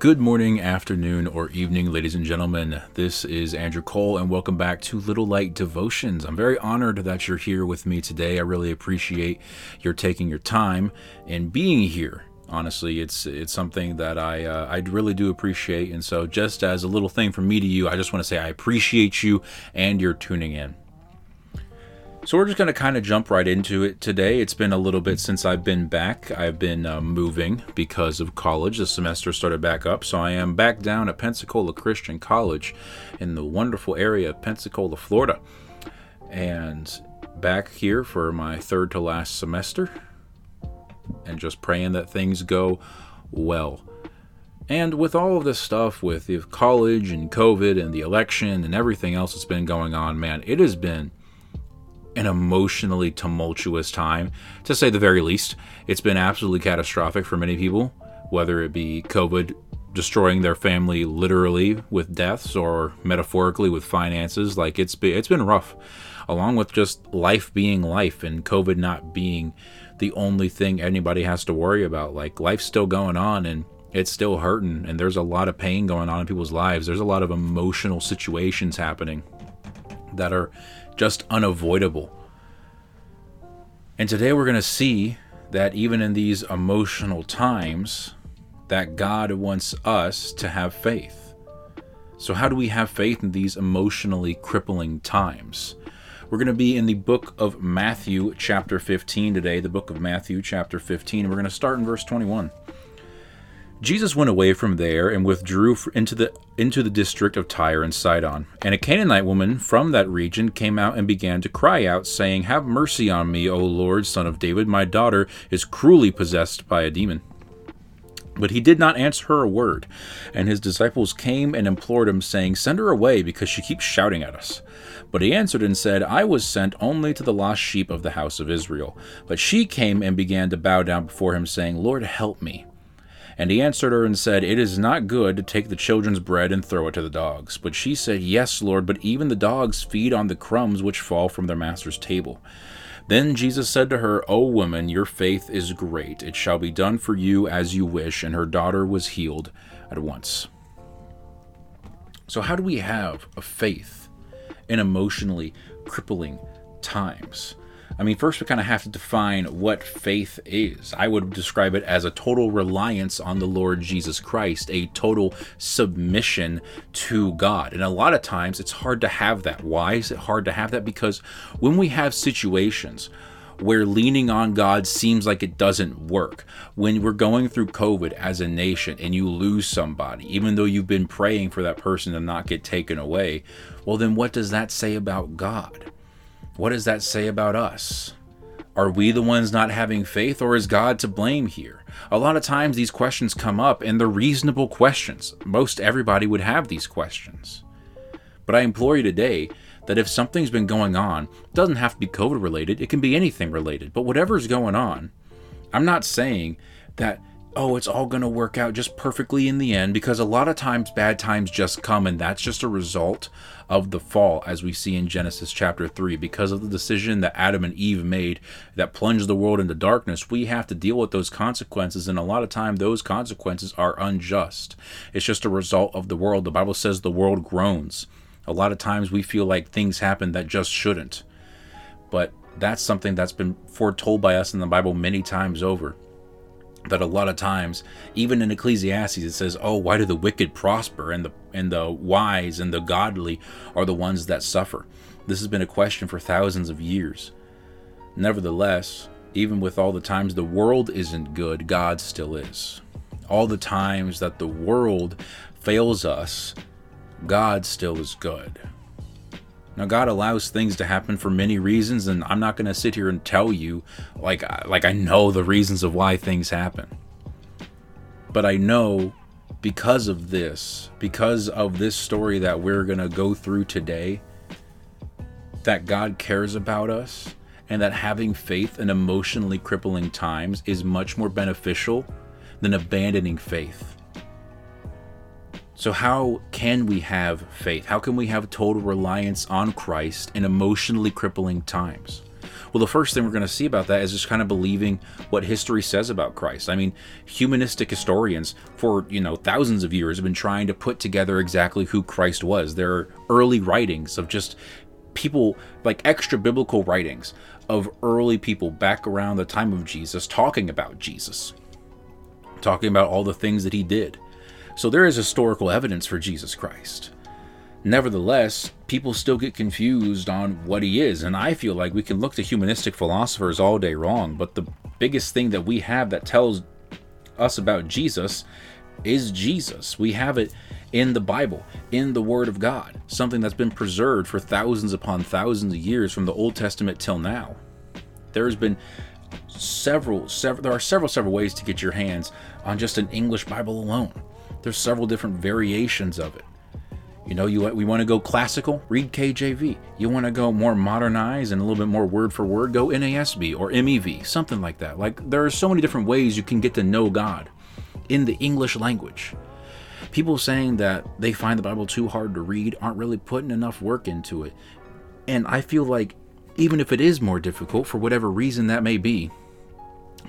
Good morning, afternoon, or evening, ladies and gentlemen. This is Andrew Cole, and welcome back to Little Light Devotions. I'm very honored that you're here with me today. I really appreciate your taking your time and being here. Honestly, it's it's something that I uh, I really do appreciate, and so just as a little thing from me to you, I just want to say I appreciate you and you're tuning in. So we're just going to kind of jump right into it today. It's been a little bit since I've been back. I've been uh, moving because of college. The semester started back up, so I am back down at Pensacola Christian College in the wonderful area of Pensacola, Florida. And back here for my third to last semester and just praying that things go well. And with all of this stuff with college and COVID and the election and everything else that's been going on, man, it has been an emotionally tumultuous time, to say the very least. It's been absolutely catastrophic for many people, whether it be COVID destroying their family literally with deaths or metaphorically with finances. Like it's been, it's been rough, along with just life being life and COVID not being the only thing anybody has to worry about. Like life's still going on and it's still hurting, and there's a lot of pain going on in people's lives. There's a lot of emotional situations happening that are just unavoidable. And today we're going to see that even in these emotional times that God wants us to have faith. So how do we have faith in these emotionally crippling times? We're going to be in the book of Matthew chapter 15 today, the book of Matthew chapter 15, we're going to start in verse 21. Jesus went away from there and withdrew into the into the district of Tyre and Sidon. And a Canaanite woman from that region came out and began to cry out, saying, "Have mercy on me, O Lord, son of David, my daughter is cruelly possessed by a demon." But he did not answer her a word. And his disciples came and implored him, saying, Send her away, because she keeps shouting at us. But he answered and said, I was sent only to the lost sheep of the house of Israel. But she came and began to bow down before him, saying, Lord, help me. And he answered her and said, It is not good to take the children's bread and throw it to the dogs. But she said, Yes, Lord, but even the dogs feed on the crumbs which fall from their master's table. Then Jesus said to her, O woman, your faith is great. It shall be done for you as you wish. And her daughter was healed at once. So, how do we have a faith in emotionally crippling times? I mean, first we kind of have to define what faith is. I would describe it as a total reliance on the Lord Jesus Christ, a total submission to God. And a lot of times it's hard to have that. Why is it hard to have that? Because when we have situations where leaning on God seems like it doesn't work. When we're going through COVID as a nation and you lose somebody, even though you've been praying for that person to not get taken away, well, then what does that say about God? What does that say about us? Are we the ones not having faith, or is God to blame here? A lot of times these questions come up, and they're reasonable questions. Most everybody would have these questions. But I implore you today that if something's been going on, it doesn't have to be COVID related, it can be anything related. But whatever's going on, I'm not saying that oh, it's all going to work out just perfectly in the end because a lot of times bad times just come and that's just a result of the fall as we see in Genesis chapter 3 because of the decision that Adam and Eve made that plunged the world into darkness we have to deal with those consequences and a lot of time those consequences are unjust. It's just a result of the world. The bible says the world groans. A lot of times we feel like things happen that just shouldn't. But that's something that's been foretold by us in the bible many times over that a lot of times even in ecclesiastes it says oh why do the wicked prosper and the and the wise and the godly are the ones that suffer? This has been a question for thousands of years. Nevertheless even with all the times the world isn't good god still is. All the times that the world fails us god still is good now God allows things to happen for many reasons and I'm not going to sit here and tell you like like I know the reasons of why things happen. But I know because of this, because of this story that we're going to go through today, that God cares about us and that having faith in emotionally crippling times is much more beneficial than abandoning faith. So, how can we have faith? How can we have total reliance on Christ in emotionally crippling times? Well, the first thing we're going to see about that is just kind of believing what history says about Christ. I mean, humanistic historians for, you know, thousands of years have been trying to put together exactly who Christ was. There are early writings of just people like extra biblical writings of early people back around the time of Jesus talking about Jesus, talking about all the things that he did. So there is historical evidence for Jesus Christ. Nevertheless, people still get confused on what he is, and I feel like we can look to humanistic philosophers all day long, but the biggest thing that we have that tells us about Jesus is Jesus. We have it in the Bible, in the Word of God, something that's been preserved for thousands upon thousands of years from the Old Testament till now. There's been several, several there are several, several ways to get your hands on just an English Bible alone. There's several different variations of it. You know, you we want to go classical, read KJV. You want to go more modernized and a little bit more word for word, go NASB or MEV, something like that. Like there are so many different ways you can get to know God in the English language. People saying that they find the Bible too hard to read aren't really putting enough work into it. And I feel like even if it is more difficult for whatever reason that may be,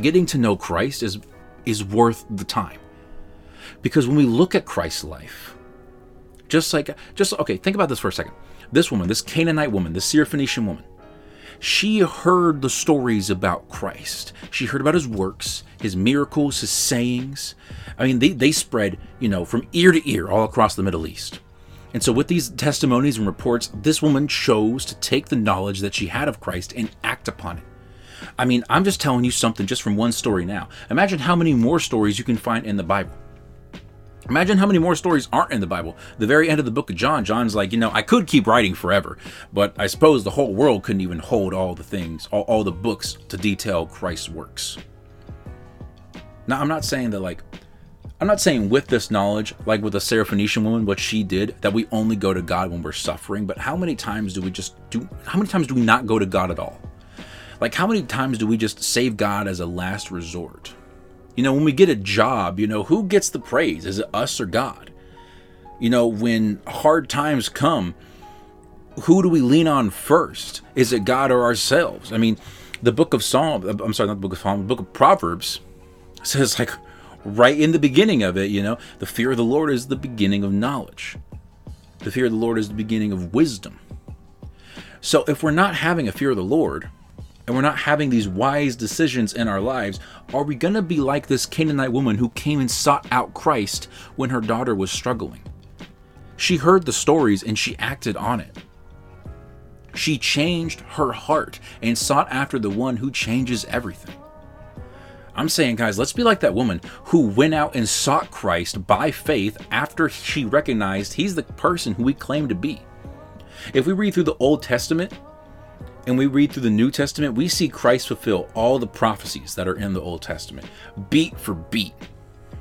getting to know Christ is is worth the time. Because when we look at Christ's life, just like, just okay, think about this for a second. This woman, this Canaanite woman, this Syrophoenician woman, she heard the stories about Christ. She heard about his works, his miracles, his sayings. I mean, they, they spread, you know, from ear to ear all across the Middle East. And so, with these testimonies and reports, this woman chose to take the knowledge that she had of Christ and act upon it. I mean, I'm just telling you something just from one story now. Imagine how many more stories you can find in the Bible. Imagine how many more stories aren't in the Bible. The very end of the book of John, John's like, you know, I could keep writing forever, but I suppose the whole world couldn't even hold all the things, all, all the books to detail Christ's works. Now, I'm not saying that, like, I'm not saying with this knowledge, like with the Syrophoenician woman, what she did, that we only go to God when we're suffering, but how many times do we just do, how many times do we not go to God at all? Like, how many times do we just save God as a last resort? You know, when we get a job, you know, who gets the praise? Is it us or God? You know, when hard times come, who do we lean on first? Is it God or ourselves? I mean, the book of Psalm, uh, I'm sorry, not the book of Psalm, the book of Proverbs says, like, right in the beginning of it, you know, the fear of the Lord is the beginning of knowledge. The fear of the Lord is the beginning of wisdom. So if we're not having a fear of the Lord, and we're not having these wise decisions in our lives, are we going to be like this Canaanite woman who came and sought out Christ when her daughter was struggling? She heard the stories and she acted on it. She changed her heart and sought after the one who changes everything. I'm saying, guys, let's be like that woman who went out and sought Christ by faith after she recognized he's the person who we claim to be. If we read through the Old Testament, and we read through the New Testament, we see Christ fulfill all the prophecies that are in the Old Testament, beat for beat.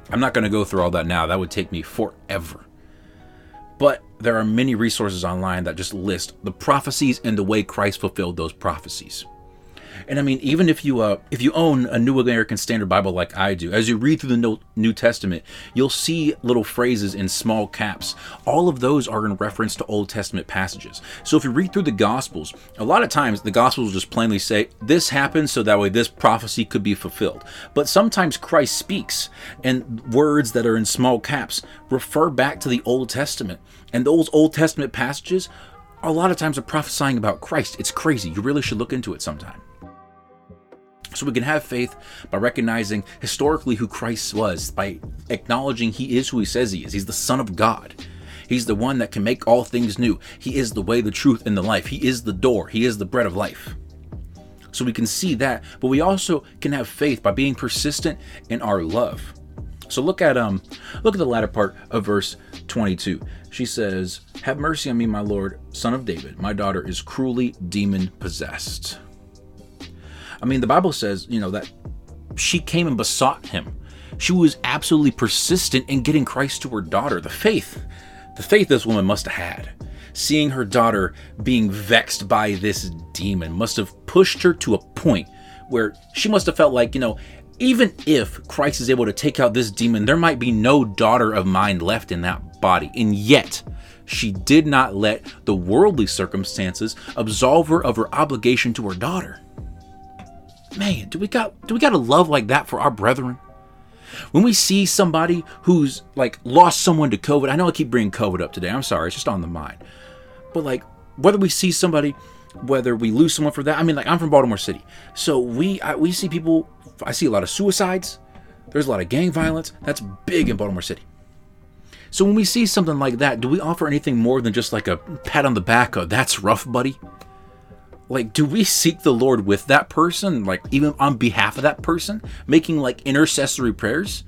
I'm not going to go through all that now, that would take me forever. But there are many resources online that just list the prophecies and the way Christ fulfilled those prophecies. And I mean, even if you uh, if you own a New American Standard Bible like I do, as you read through the New Testament, you'll see little phrases in small caps. All of those are in reference to Old Testament passages. So if you read through the Gospels, a lot of times the Gospels will just plainly say this happened so that way this prophecy could be fulfilled. But sometimes Christ speaks, and words that are in small caps refer back to the Old Testament, and those Old Testament passages a lot of times are prophesying about Christ. It's crazy. You really should look into it sometime. So we can have faith by recognizing historically who Christ was, by acknowledging he is who he says he is. He's the Son of God. He's the one that can make all things new. He is the way, the truth, and the life. He is the door. He is the bread of life. So we can see that, but we also can have faith by being persistent in our love. So look at um look at the latter part of verse 22. She says, "Have mercy on me, my Lord, son of David. My daughter is cruelly demon possessed." I mean, the Bible says, you know, that she came and besought him. She was absolutely persistent in getting Christ to her daughter. The faith, the faith this woman must have had. Seeing her daughter being vexed by this demon must have pushed her to a point where she must have felt like, you know, even if Christ is able to take out this demon, there might be no daughter of mine left in that body. And yet, she did not let the worldly circumstances absolve her of her obligation to her daughter. Man, do we got do we got a love like that for our brethren? When we see somebody who's like lost someone to COVID, I know I keep bringing COVID up today. I'm sorry, it's just on the mind. But like whether we see somebody, whether we lose someone for that, I mean, like I'm from Baltimore City, so we I, we see people. I see a lot of suicides. There's a lot of gang violence. That's big in Baltimore City. So when we see something like that, do we offer anything more than just like a pat on the back of "That's rough, buddy"? Like, do we seek the Lord with that person, like even on behalf of that person, making like intercessory prayers?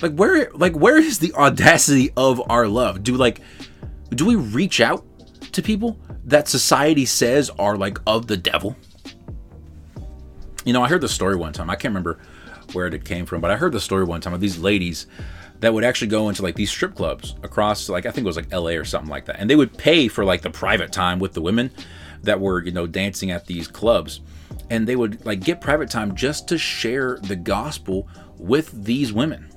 Like where like where is the audacity of our love? Do like do we reach out to people that society says are like of the devil? You know, I heard the story one time. I can't remember where it came from, but I heard the story one time of these ladies that would actually go into like these strip clubs across like I think it was like LA or something like that. And they would pay for like the private time with the women that were, you know, dancing at these clubs. And they would like get private time just to share the gospel with these women.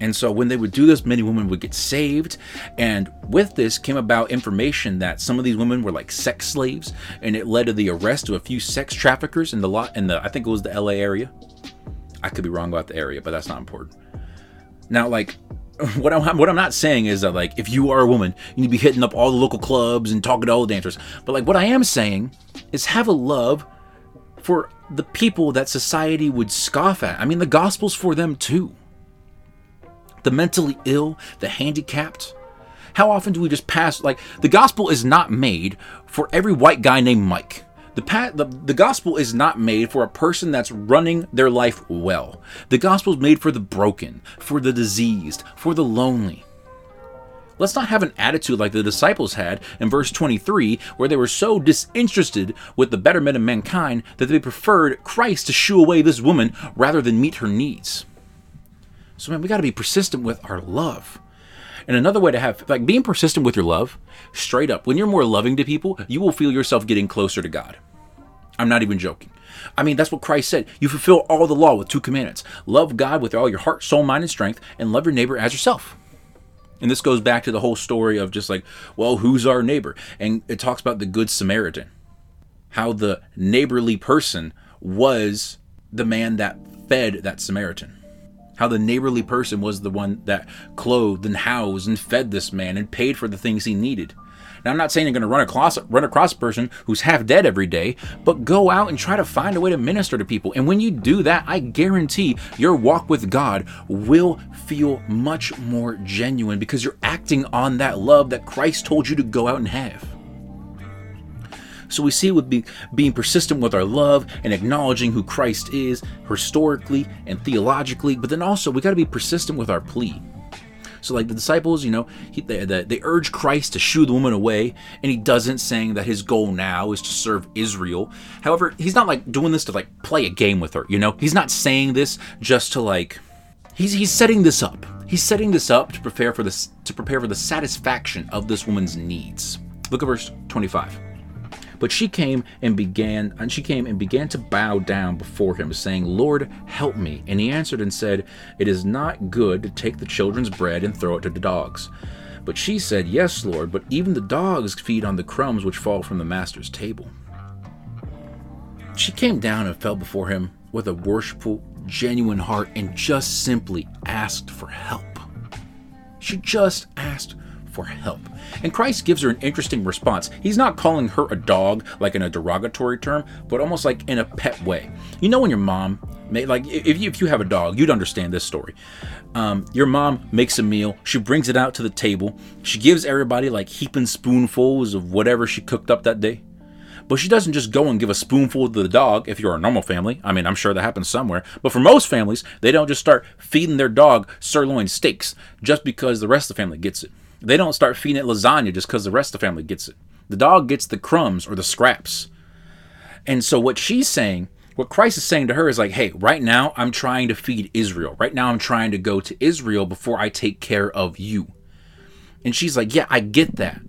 And so when they would do this, many women would get saved. And with this came about information that some of these women were like sex slaves, and it led to the arrest of a few sex traffickers in the lot in the I think it was the LA area. I could be wrong about the area, but that's not important. Now, like what I'm what I'm not saying is that like if you are a woman, you need to be hitting up all the local clubs and talking to all the dancers. But like what I am saying is have a love for the people that society would scoff at. I mean, the gospel's for them too. The mentally ill, the handicapped. How often do we just pass like the gospel is not made for every white guy named Mike. The, the, the gospel is not made for a person that's running their life well. The gospel is made for the broken, for the diseased, for the lonely. Let's not have an attitude like the disciples had in verse 23, where they were so disinterested with the betterment of mankind that they preferred Christ to shoo away this woman rather than meet her needs. So, man, we got to be persistent with our love. And another way to have, like, being persistent with your love, straight up, when you're more loving to people, you will feel yourself getting closer to God. I'm not even joking. I mean, that's what Christ said. You fulfill all the law with two commandments love God with all your heart, soul, mind, and strength, and love your neighbor as yourself. And this goes back to the whole story of just like, well, who's our neighbor? And it talks about the Good Samaritan, how the neighborly person was the man that fed that Samaritan. How the neighborly person was the one that clothed and housed and fed this man and paid for the things he needed. Now, I'm not saying you're going to run across run across a person who's half dead every day, but go out and try to find a way to minister to people. And when you do that, I guarantee your walk with God will feel much more genuine because you're acting on that love that Christ told you to go out and have. So we see it with be, being persistent with our love and acknowledging who Christ is historically and theologically, but then also we got to be persistent with our plea. So, like the disciples, you know, he, they, they, urge Christ to shoo the woman away, and he doesn't, saying that his goal now is to serve Israel. However, he's not like doing this to like play a game with her, you know? He's not saying this just to like. He's, he's setting this up. He's setting this up to prepare for this to prepare for the satisfaction of this woman's needs. Look at verse 25. But she came and began, and she came and began to bow down before him, saying, Lord, help me. And he answered and said, It is not good to take the children's bread and throw it to the dogs. But she said, Yes, Lord, but even the dogs feed on the crumbs which fall from the master's table. She came down and fell before him with a worshipful, genuine heart and just simply asked for help. She just asked for help. And Christ gives her an interesting response. He's not calling her a dog like in a derogatory term, but almost like in a pet way. You know when your mom, like if you, if you have a dog, you'd understand this story. Um, your mom makes a meal, she brings it out to the table, she gives everybody like heaping spoonfuls of whatever she cooked up that day. But she doesn't just go and give a spoonful to the dog if you're a normal family. I mean, I'm sure that happens somewhere. But for most families, they don't just start feeding their dog sirloin steaks just because the rest of the family gets it. They don't start feeding it lasagna just because the rest of the family gets it. The dog gets the crumbs or the scraps. And so what she's saying, what Christ is saying to her is like, hey, right now I'm trying to feed Israel. Right now I'm trying to go to Israel before I take care of you. And she's like, yeah, I get that.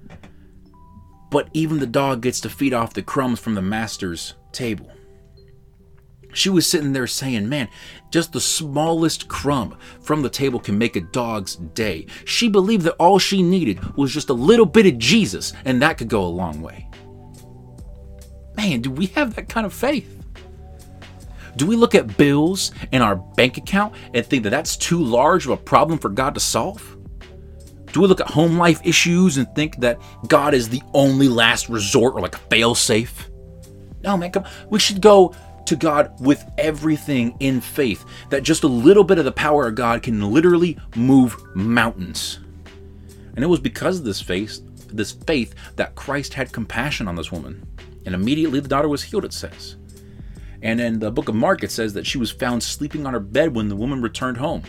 But even the dog gets to feed off the crumbs from the master's table. She was sitting there saying, Man, just the smallest crumb from the table can make a dog's day. She believed that all she needed was just a little bit of Jesus, and that could go a long way. Man, do we have that kind of faith? Do we look at bills in our bank account and think that that's too large of a problem for God to solve? Do we look at home life issues and think that God is the only last resort or like a fail safe? No, man, come. We should go to God with everything in faith that just a little bit of the power of God can literally move mountains. And it was because of this faith, this faith that Christ had compassion on this woman. And immediately the daughter was healed, it says. And in the book of Mark, it says that she was found sleeping on her bed when the woman returned home.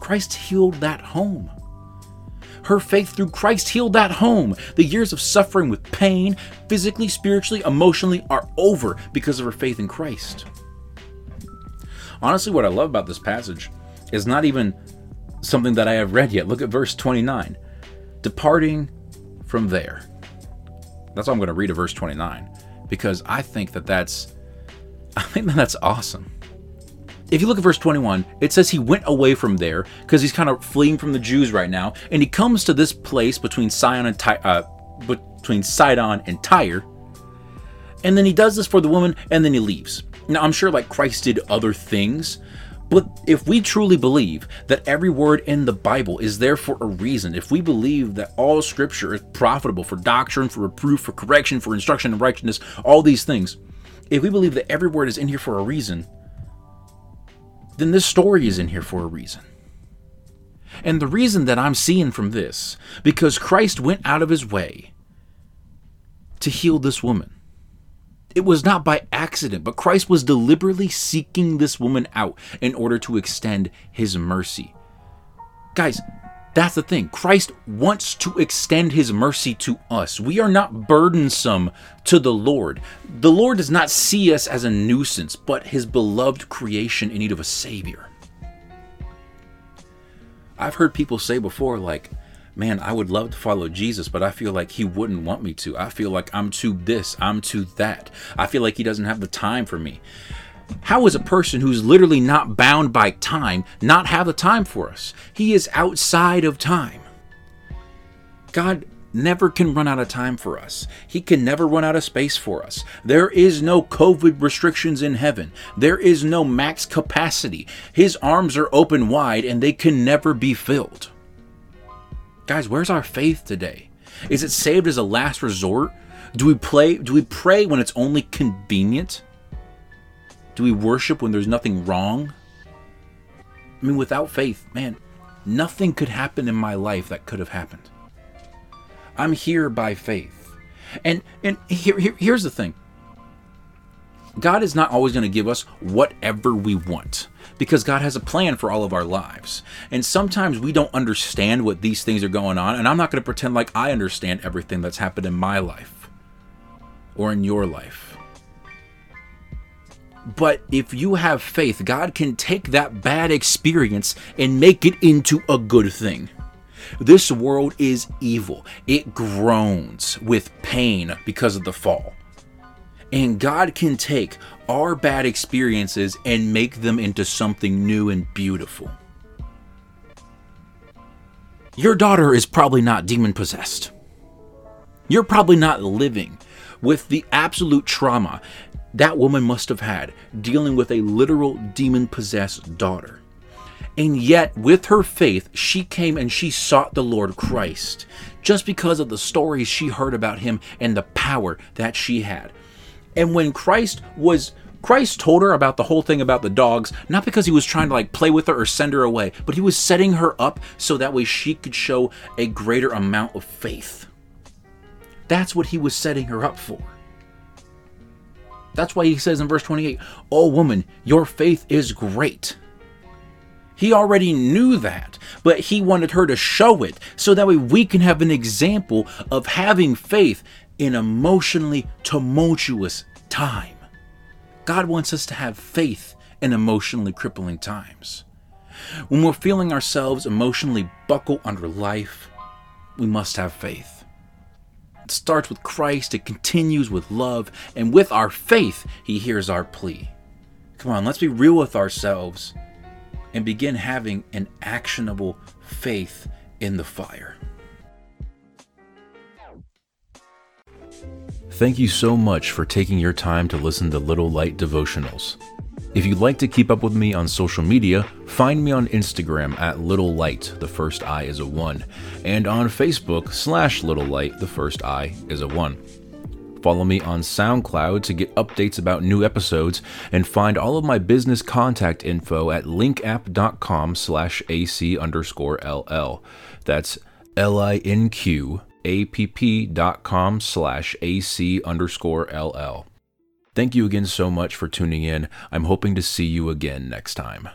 Christ healed that home. Her faith through Christ healed that home. The years of suffering with pain, physically, spiritually, emotionally, are over because of her faith in Christ. Honestly, what I love about this passage is not even something that I have read yet. Look at verse 29. Departing from there. That's why I'm going to read a verse 29 because I think that that's I think that that's awesome if you look at verse 21, it says he went away from there because he's kind of fleeing from the Jews right now, and he comes to this place between Sion and Ty- uh, between Sidon and Tyre, and then he does this for the woman, and then he leaves. Now I'm sure like Christ did other things, but if we truly believe that every word in the Bible is there for a reason, if we believe that all scripture is profitable for doctrine, for reproof, for correction, for instruction in righteousness, all these things, if we believe that every word is in here for a reason, then this story is in here for a reason. And the reason that I'm seeing from this, because Christ went out of his way to heal this woman. It was not by accident, but Christ was deliberately seeking this woman out in order to extend his mercy. Guys, that's the thing. Christ wants to extend his mercy to us. We are not burdensome to the Lord. The Lord does not see us as a nuisance, but his beloved creation in need of a Savior. I've heard people say before, like, man, I would love to follow Jesus, but I feel like he wouldn't want me to. I feel like I'm too this, I'm too that. I feel like he doesn't have the time for me. How is a person who's literally not bound by time not have the time for us? He is outside of time. God never can run out of time for us. He can never run out of space for us. There is no COVID restrictions in heaven. There is no max capacity. His arms are open wide and they can never be filled. Guys, where's our faith today? Is it saved as a last resort? Do we play do we pray when it's only convenient? Do we worship when there's nothing wrong? I mean, without faith, man, nothing could happen in my life that could have happened. I'm here by faith. And and here, here here's the thing. God is not always going to give us whatever we want because God has a plan for all of our lives. And sometimes we don't understand what these things are going on, and I'm not going to pretend like I understand everything that's happened in my life or in your life. But if you have faith, God can take that bad experience and make it into a good thing. This world is evil. It groans with pain because of the fall. And God can take our bad experiences and make them into something new and beautiful. Your daughter is probably not demon possessed. You're probably not living with the absolute trauma that woman must have had dealing with a literal demon possessed daughter. And yet, with her faith, she came and she sought the Lord Christ just because of the stories she heard about him and the power that she had. And when Christ was Christ told her about the whole thing about the dogs, not because he was trying to like play with her or send her away, but he was setting her up so that way she could show a greater amount of faith. That's what he was setting her up for. That's why he says in verse 28, Oh woman, your faith is great. He already knew that, but he wanted her to show it so that way we can have an example of having faith in emotionally tumultuous time. God wants us to have faith in emotionally crippling times. When we're feeling ourselves emotionally buckle under life, we must have faith. It starts with Christ, it continues with love, and with our faith, He hears our plea. Come on, let's be real with ourselves and begin having an actionable faith in the fire. Thank you so much for taking your time to listen to Little Light Devotionals. If you'd like to keep up with me on social media, find me on Instagram at Little Light, the first I is a 1, and on Facebook slash Little Light, the first I is a 1. Follow me on SoundCloud to get updates about new episodes and find all of my business contact info at linqapp.com slash AC underscore LL. That's L-I-N-Q-A-P-P dot com slash AC underscore LL. Thank you again so much for tuning in. I'm hoping to see you again next time.